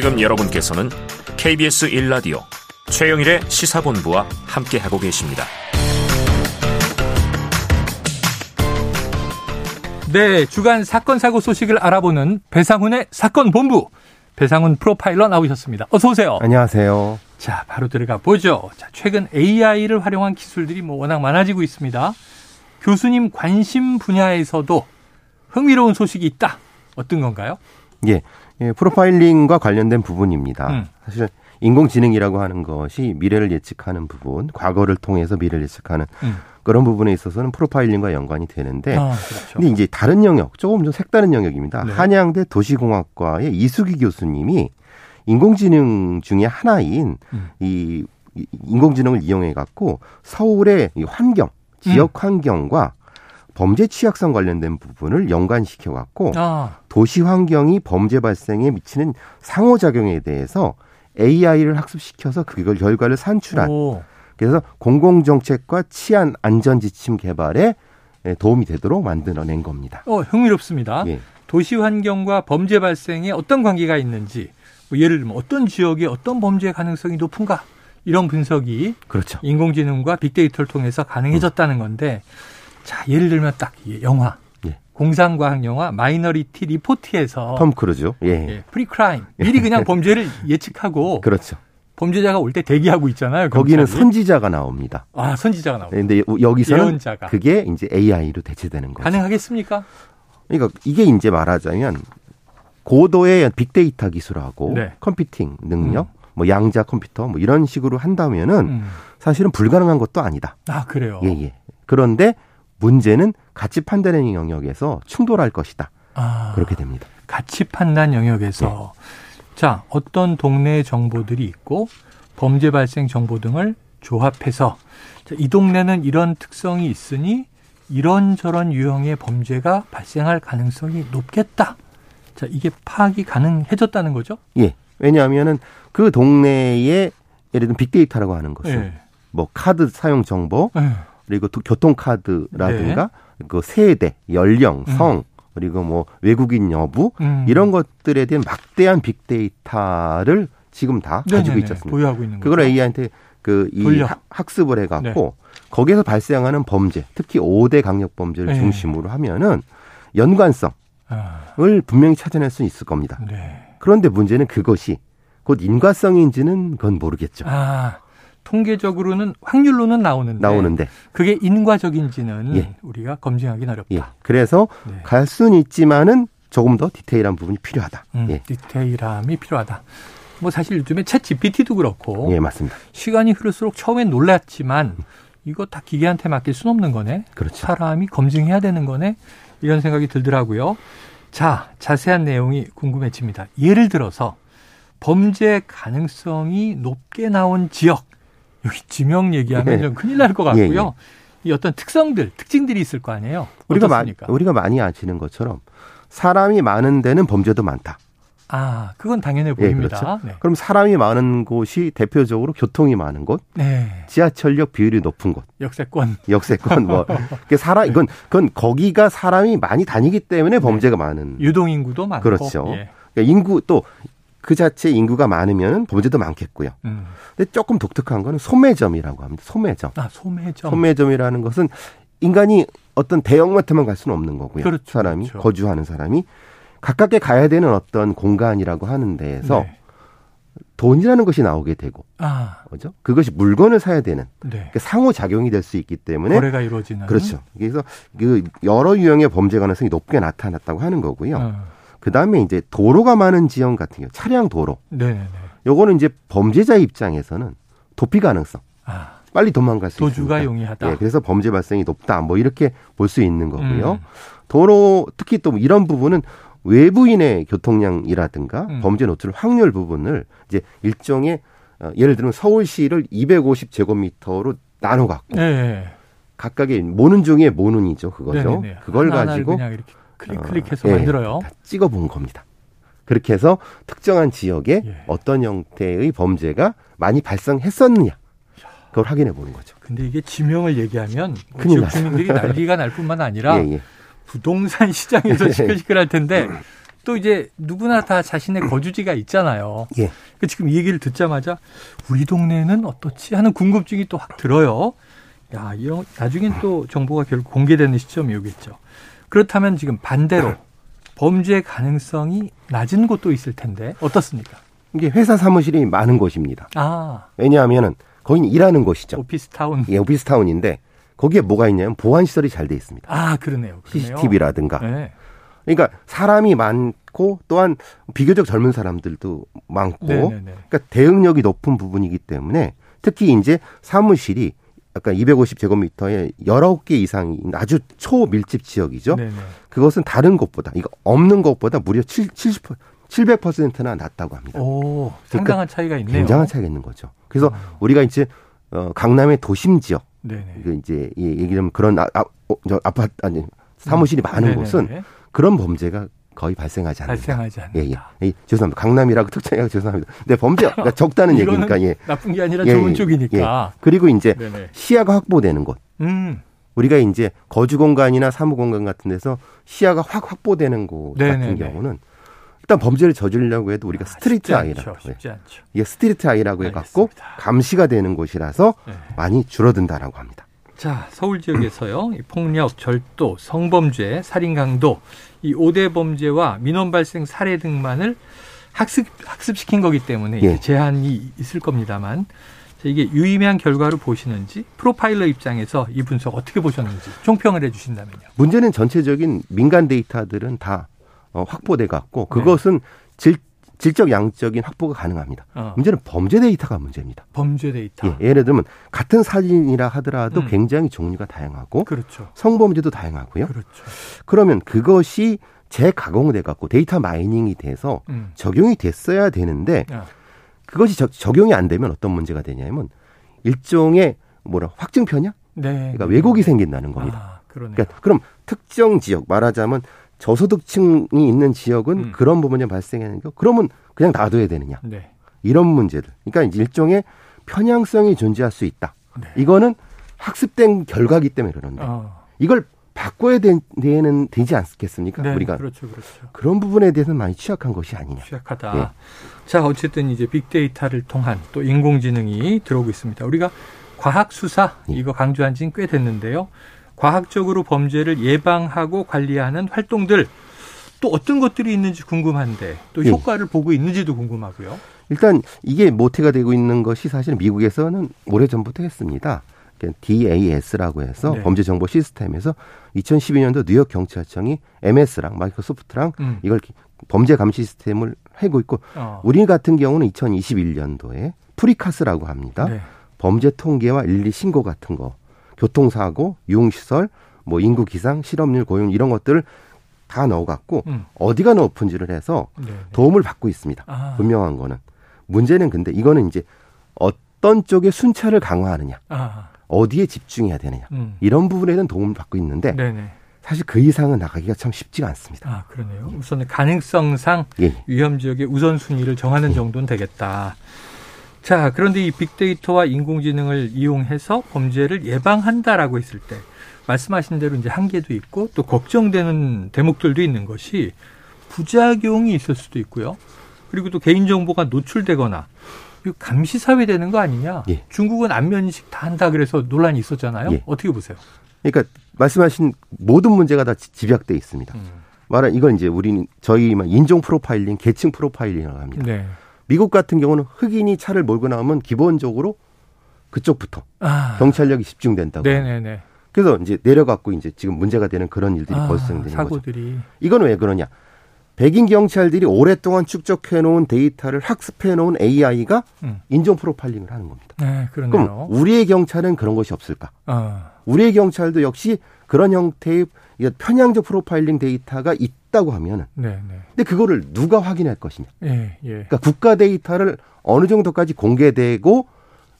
지금 여러분께서는 KBS 1라디오 최영일의 시사본부와 함께하고 계십니다. 네, 주간 사건 사고 소식을 알아보는 배상훈의 사건 본부. 배상훈 프로파일러 나오셨습니다. 어서 오세요. 안녕하세요. 자, 바로 들어가 보죠. 자, 최근 AI를 활용한 기술들이 뭐 워낙 많아지고 있습니다. 교수님 관심 분야에서도 흥미로운 소식이 있다. 어떤 건가요? 예, 예 프로파일링과 관련된 부분입니다. 음. 사실 인공지능이라고 하는 것이 미래를 예측하는 부분, 과거를 통해서 미래를 예측하는 음. 그런 부분에 있어서는 프로파일링과 연관이 되는데, 아, 그렇죠. 근데 이제 다른 영역, 조금 좀 색다른 영역입니다. 네. 한양대 도시공학과의 이수기 교수님이 인공지능 중에 하나인 음. 이 이- 인공지능을 이용해 갖고 서울의 이 환경, 지역 음. 환경과 범죄 취약성 관련된 부분을 연관시켜 갖고 아, 도시 환경이 범죄 발생에 미치는 상호작용에 대해서 AI를 학습시켜서 그 결과를 산출한 오, 그래서 공공정책과 치안 안전 지침 개발에 도움이 되도록 만들어낸 겁니다. 어, 흥미롭습니다. 예. 도시 환경과 범죄 발생에 어떤 관계가 있는지, 뭐 예를 들면 어떤 지역에 어떤 범죄 가능성이 높은가 이런 분석이 그렇죠. 인공지능과 빅데이터를 통해서 가능해졌다는 건데, 자 예를 들면 딱이 영화, 예. 공상과학 영화 마이너리티 리포트에서 톰 크루즈. 예. 예, pre-crime 미리 그냥 범죄를 예측하고 그렇죠. 범죄자가 올 때 대기하고 있잖아요. 거기는. 선지자가 나옵니다. 아 선지자가 나오고 근데 여기서는 예언자가 그게 이제 AI로 대체되는 거죠. 가능하겠습니까? 그러니까 이게 이제 말하자면 고도의 빅데이터 기술하고 네. 컴퓨팅 능력, 뭐 양자 컴퓨터 뭐 이런 식으로 한다면은 음. 사실은 불가능한 것도 아니다. 아 그래요. 예, 예. 그런데 문제는 가치 판단의 영역에서 충돌할 것이다. 아, 그렇게 됩니다. 가치 판단 영역에서 네. 자 어떤 동네의 정보들이 있고 범죄 발생 정보 등을 조합해서 자, 이 동네는 이런 특성이 있으니 이런저런 유형의 범죄가 발생할 가능성이 높겠다. 자 이게 파악이 가능해졌다는 거죠? 예. 왜냐하면은 그 동네에 예를 들면 빅데이터라고 하는 것은 예. 뭐 카드 사용 정보 예. 그리고 또 교통카드라든가 그 세대, 연령, 네. 음. 성 그리고 뭐 외국인 여부 음. 이런 것들에 대한 막대한 빅데이터를 지금 다 가지고 네네네, 있지 않습니까? 보유하고 있는 그걸 거죠. AI한테 그 이. 학습을 해갖고 거기에서 발생하는 범죄, 특히 5대 강력 범죄를 네. 중심으로 하면은 연관성을 아, 분명히 찾아낼 수 있을 겁니다. 네. 그런데 문제는 그것이 곧 인과성인지는 그건 모르겠죠. 아 통계적으로는 확률로는 나오는데 나오는데 그게 인과적인지는 예. 우리가 검증하기는 어렵다. 예. 그래서 네. 갈 수는 있지만은 조금 더 디테일한 부분이 필요하다. 음, 예. 디테일함이 필요하다. 뭐 사실 요즘에 챗 GPT도 그렇고 예, 맞습니다. 시간이 흐를수록 처음엔 놀랐지만 이거 다 기계한테 맡길 수는 없는 거네. 그렇죠. 사람이 검증해야 되는 거네. 이런 생각이 들더라고요. 자, 자세한 내용이 궁금해집니다. 예를 들어서 범죄 가능성이 높게 나온 지역 여기 지명 얘기하면 예. 좀 큰일 날것 예, 같고요. 이 어떤 특성들, 특징들이 있을 거 아니에요. 우리가 많이? 우리가 많이 아시는 것처럼 사람이 많은 데는 범죄도 많다. 아, 그건 당연해 예, 보입니다. 그렇죠. 네. 그럼 사람이 많은 곳이 대표적으로 교통이 많은 곳, 네. 지하철역 비율이 높은 곳, 역세권. 역세권 뭐 이게 사람 이건 그건 거기가 사람이 많이 다니기 때문에 범죄가 많은. 유동 인구도 많고. 그렇죠. 예. 그러니까 인구 또 그 자체 인구가 많으면 범죄도 많겠고요. 음. 근데 조금 독특한 거는 소매점이라고 합니다. 소매점. 아, 소매점. 소매점이라는 것은 인간이 어떤 대형마트만 갈 수는 없는 거고요. 그렇죠, 사람이 그렇죠. 거주하는 사람이 가깝게 가야 되는 어떤 공간이라고 하는 데에서 네. 돈이라는 것이 나오게 되고, 아, 그죠? 그것이 물건을 사야 되는 네. 그 상호 작용이 될 수 있기 때문에 거래가 이루어지는. 그렇죠. 그래서 그 여러 유형의 범죄 가능성이 높게 나타났다고 하는 거고요. 어. 그 다음에 이제 도로가 많은 지형 같은 경우, 차량 도로. 네네네. 요거는 이제 범죄자 입장에서는 도피 가능성. 아, 빨리 도망갈 수 도주가 있으니까. 용이하다. 예, 그래서 범죄 발생이 높다. 뭐 이렇게 볼 수 있는 거고요. 음. 도로 특히 또 이런 부분은 외부인의 교통량이라든가 음. 범죄 노출 확률 부분을 이제 일종의 어, 예를 들면 서울시를 250제곱미터로 나눠 갖고 네. 각각의 모는 중에 모는이죠, 그거죠. 네네네. 그걸 가지고 클릭 어, 클릭해서 예, 만들어요. 다 찍어 본 겁니다. 그렇게 해서 특정한 지역에 예. 어떤 형태의 범죄가 많이 발생했었느냐 그걸 확인해 보는 거죠. 근데 이게 지명을 얘기하면 뭐 지역. 주민들이 난리가 날 뿐만 아니라 예, 예. 부동산 시장에서 시끌시끌할 텐데 또 이제 누구나 다 자신의 거주지가 있잖아요. 예. 그 지금 이 얘기를 듣자마자 우리 동네는 어떻지 하는 궁금증이 또 확 들어요. 야, 이런 나중엔 또 정보가 결국 공개되는 시점이 오겠죠. 그렇다면 지금 반대로 범죄 가능성이 낮은 곳도 있을 텐데 어떻습니까? 이게 회사 사무실이 많은 곳입니다. 아, 왜냐하면은 거기는 일하는 곳이죠. 오피스타운. 예, 오피스타운인데 거기에 뭐가 있냐면 보안 시설이 잘 돼 있습니다. 아, 그러네요. 그러네요. CCTV라든가. 네. 그러니까 사람이 많고 또한 비교적 젊은 사람들도 많고 네네네. 그러니까 대응력이 높은 부분이기 때문에 특히 이제 사무실이 아까 250제곱미터에 19개 이상이 아주 초밀집 지역이죠. 네네. 그것은 다른 곳보다 이거 없는 곳보다 무려 7, 70 700%나 낮다고 합니다. 오, 상당한 차이가 있네요. 그러니까 굉장한 차이가 있는 거죠. 그래서 음. 우리가 이제 어, 강남의 도심 지역. 그 이제 이 얘기하면 그런 아, 아, 어, 저 아파트 아니 사무실이 많은 네네네. 곳은 그런 범죄가 거의 발생하지 않는다. 발생하지 않는다. 예, 예. 예, 죄송합니다. 강남이라고 특정해서 죄송합니다. 근데 범죄 가 적다는 이거는 얘기니까 예. 나쁜 게 아니라 예, 좋은 예, 쪽이니까. 그리고 이제 네네. 시야가 확보되는 곳. 음, 우리가 이제 거주 공간이나 사무 공간 같은 데서 시야가 확 확보되는 곳 같은 네네네. 경우는 일단 범죄를 저지르려고 해도 우리가 street 쉽지 eye라고. 해요. 이게 street eye라고 해갖고. 감시가 되는 곳이라서 네. 많이 줄어든다라고 합니다. 자, 서울 지역에서요. 이 폭력, 절도, 성범죄, 살인 강도 이 5대 범죄와 민원 발생 사례 등만을 학습 학습시킨 거기 때문에 예. 제한이 있을 겁니다만 자, 이게 유의미한 결과로 보시는지 프로파일러 입장에서 이 분석 어떻게 보셨는지 총평을 해 주신다면요. 문제는 전체적인 민간 데이터들은 다 어, 확보돼 갖고 네. 그것은 질, 질적 양적인 확보가 가능합니다. 어, 문제는 범죄 데이터가 문제입니다. 범죄 데이터. 예, 예를 들면 같은 사진이라 하더라도 음. 굉장히 종류가 다양하고 그렇죠. 성범죄도 다양하고요. 그렇죠. 그러면 그것이 재가공돼 갖고 data mining이 돼서 음. 적용이 됐어야 되는데 아, 그것이 적, 적용이 안 되면 어떤 문제가 되냐면 일종의 뭐라 확증 편향? 네. 그러니까 왜곡이 생긴다는 겁니다. 아. 그러니까 그럼 특정 지역 말하자면 저소득층이 있는 지역은 음. 그런 부분이 발생하는 거 그러면 그냥 놔둬야 되느냐 네. 이런 문제들 그러니까 일종의 편향성이 존재할 수 있다 네. 이거는 학습된 결과기 때문에 그런데 어. 이걸 바꿔야 되, 는 되지 않겠습니까 네, 우리가 그렇죠. 그렇죠. 그런 부분에 대해서는 많이 취약한 것이 아니냐 취약하다. 예. 자, 어쨌든 이제 빅데이터를 통한 또 인공지능이 들어오고 있습니다. 우리가 과학 수사 예. 이거 강조한 지는 꽤 됐는데요. 과학적으로 범죄를 예방하고 관리하는 활동들 또 어떤 것들이 있는지 궁금한데 또 예. 효과를 보고 있는지도 궁금하고요. 일단 이게 모태가 되고 있는 것이 사실은 미국에서는 오래 전부터 했습니다. 그러니까 DAS라고 해서 네. 범죄 정보 시스템에서 2012년도 뉴욕 경찰청이 MS랑 마이크로소프트랑 음. 이걸 범죄 감시 시스템을 하고 있고 어. 우리 같은 경우는 2021년도에 Pre-CAS라고 합니다. 네. 범죄 통계와 일리 신고 같은 거, 교통사고, 유흥시설, 뭐 인구 기상, 실업률, 고용 이런 것들을 다 넣어갖고 음. 어디가 높은지를 해서 네. 네. 도움을 받고 있습니다. 아. 분명한 거는 문제는 근데 이거는 이제 어떤 쪽에 순찰을 강화하느냐, 아. 어디에 집중해야 되느냐 음. 이런 부분에는 도움을 받고 있는데 네네. 사실 그 이상은 나가기가 참 쉽지가 않습니다. 아, 그러네요. 우선 가능성상 예. 위험 지역의 우선 순위를 정하는 정도는 되겠다. 자, 그런데 이 빅데이터와 인공지능을 이용해서 범죄를 예방한다라고 했을 때 말씀하신 대로 이제 한계도 있고 또 걱정되는 대목들도 있는 것이 부작용이 있을 수도 있고요. 그리고 또 개인정보가 노출되거나 감시 사회 되는 거 아니냐? 예. 중국은 안면 인식 다 한다 그래서 논란이 있었잖아요. 예. 어떻게 보세요? 그러니까 말씀하신 모든 문제가 다 지- 집약돼 있습니다. 음. 말은 이건 이제 우리는 저희 인종 프로파일링, 계층 profiling이라고 합니다. 네. 미국 같은 경우는 흑인이 차를 몰고 나오면 기본적으로 그쪽부터 아. 경찰력이 집중된다고. 네네네. 그래서 이제 내려갔고 이제 지금 문제가 되는 그런 일들이 아, 벌써 생기는 거죠. 사고들이. 이건 왜 그러냐? 백인 경찰들이 오랫동안 축적해 놓은 데이터를 학습해 놓은 AI가 음. 인종 profiling을 하는 겁니다. 네. 그럼 우리의 경찰은 그런 것이 없을까? 아, 우리의 경찰도 역시 그런 형태의 이 편향적 프로파일링 데이터가 있다고 하면은 네, 네. 근데 그거를 누가 확인할 것이냐? 예, 예. 그러니까 국가 데이터를 어느 정도까지 공개되고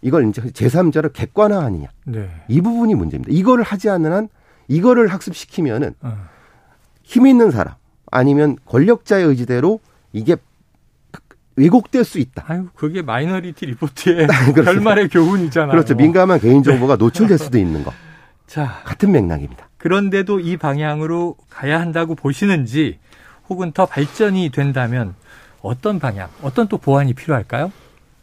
이걸 이제 제3자를 객관화하느냐 네. 이 부분이 문제입니다. 이거를 하지 않는 한 이거를 학습시키면은 어, 힘 있는 사람 아니면 권력자의 의지대로 이게 왜곡될 수 있다. 아유, 그게 마이너리티 리포트의. 결말의 교훈이잖아요. 그렇죠. 민감한 개인정보가 노출될 수도 있는 거. 자, 같은 맥락입니다. 그런데도 이 방향으로 가야 한다고 보시는지 혹은 더 발전이 된다면 어떤 방향, 어떤 또 보완이 필요할까요?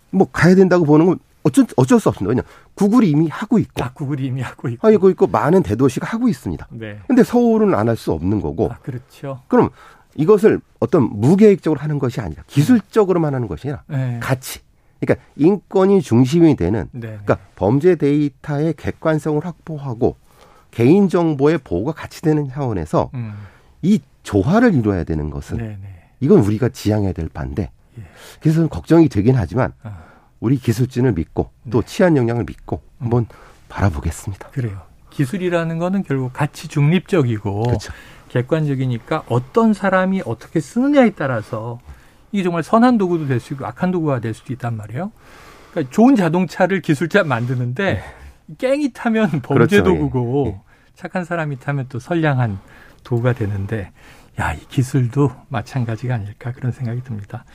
뭐 가야 된다고 보는 건 어쩔, 어쩔 수 없습니다. 왜냐 구글이 이미 하고 있고. 아, 구글이 이미 하고 있고. 하고 있고 많은 대도시가 하고 있습니다. 네. 근데 서울은 안 할 수 없는 거고. 아, 그렇죠. 그럼 이것을 어떤 무계획적으로 하는 것이 아니라 기술적으로만 하는 것이 아니라 네. 같이. 그러니까 인권이 중심이 되는 네. 그러니까 범죄 데이터의 객관성을 확보하고 개인 정보의 보호가 같이 되는 차원에서 음. 이 조화를 이루어야 되는 것은 네, 네. 이건 우리가 지향해야 될 반대. 예. 그래서 걱정이 되긴 하지만 아, 우리 기술진을 믿고 또 네. 치안 역량을 믿고 한번 바라보겠습니다. 그래요. 기술이라는 거는 결국 가치 중립적이고 그렇죠. 객관적이니까 어떤 사람이 어떻게 쓰느냐에 따라서 이게 정말 선한 도구도 될 수 있고 악한 도구가 될 수도 있단 말이에요. 그러니까 좋은 자동차를 기술자 만드는데 깽이 타면 범죄 네. 그렇죠. 예. 도구고 예. 착한 사람이 타면 또 선량한 도구가 되는데 야, 이 기술도 마찬가지가 아닐까 그런 생각이 듭니다.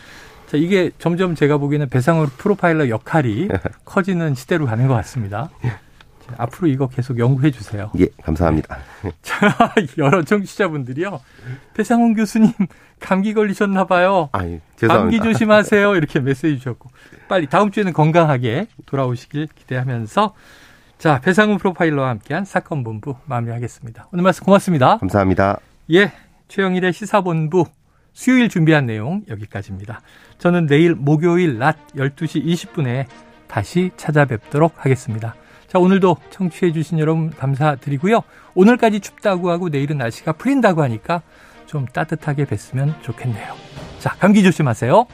자, 이게 점점 제가 보기에는 배상훈 프로파일러 역할이 커지는 시대로 가는 것 같습니다. 자, 앞으로 이거 계속 연구해 주세요. 예, 감사합니다. 자, 여러 청취자분들이요. 배상훈 교수님 감기 걸리셨나 봐요. 아유, 감기 죄송합니다. 조심하세요. 이렇게 메시지 주셨고. 빨리 다음 주에는 건강하게 돌아오시길 기대하면서 자, 배상훈 프로파일러와 함께한 사건 본부 마무리하겠습니다. 오늘 말씀 고맙습니다. 감사합니다. 예, 최영일의 시사본부 수요일 준비한 내용 여기까지입니다. 저는 내일 목요일 낮 12시 20분에 다시 찾아뵙도록 하겠습니다. 자, 오늘도 청취해 주신 여러분 감사드리고요. 오늘까지 춥다고 하고 내일은 날씨가 풀린다고 하니까 좀 따뜻하게 뵀으면 좋겠네요. 자, 감기 조심하세요.